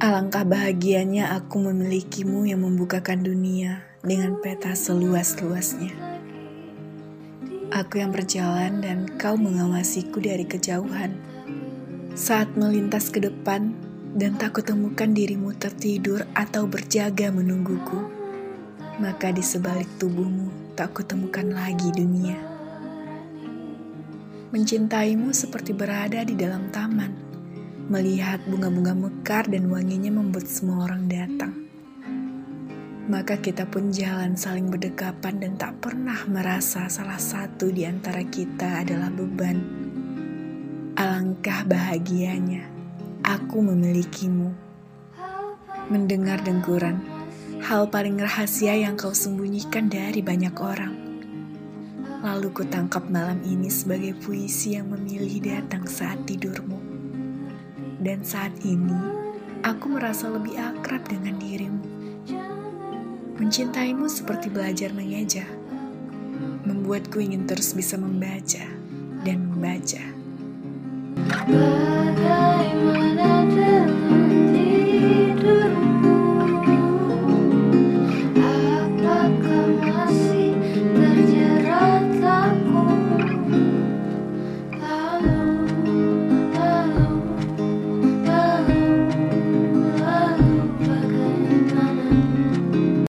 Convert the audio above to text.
Alangkah bahagianya aku memilikimu yang membukakan dunia dengan peta seluas-luasnya. Aku yang berjalan dan kau mengawasiku dari kejauhan. Saat melintas ke depan dan tak kutemukan dirimu tertidur atau berjaga menungguku, maka di sebalik tubuhmu tak kutemukan lagi dunia. Mencintaimu seperti berada di dalam taman, melihat bunga-bunga mekar dan wanginya membuat semua orang datang. Maka kita pun jalan saling berdekapan dan tak pernah merasa salah satu di antara kita adalah beban. Alangkah bahagianya aku memilikimu. Mendengar dengkuran, hal paling rahasia yang kau sembunyikan dari banyak orang. Lalu ku tangkap malam ini sebagai puisi yang memilih datang saat tidurmu. Dan saat ini, aku merasa lebih akrab dengan dirimu. Mencintaimu seperti belajar mengeja, membuatku ingin terus bisa membaca dan membaca. Bagaimana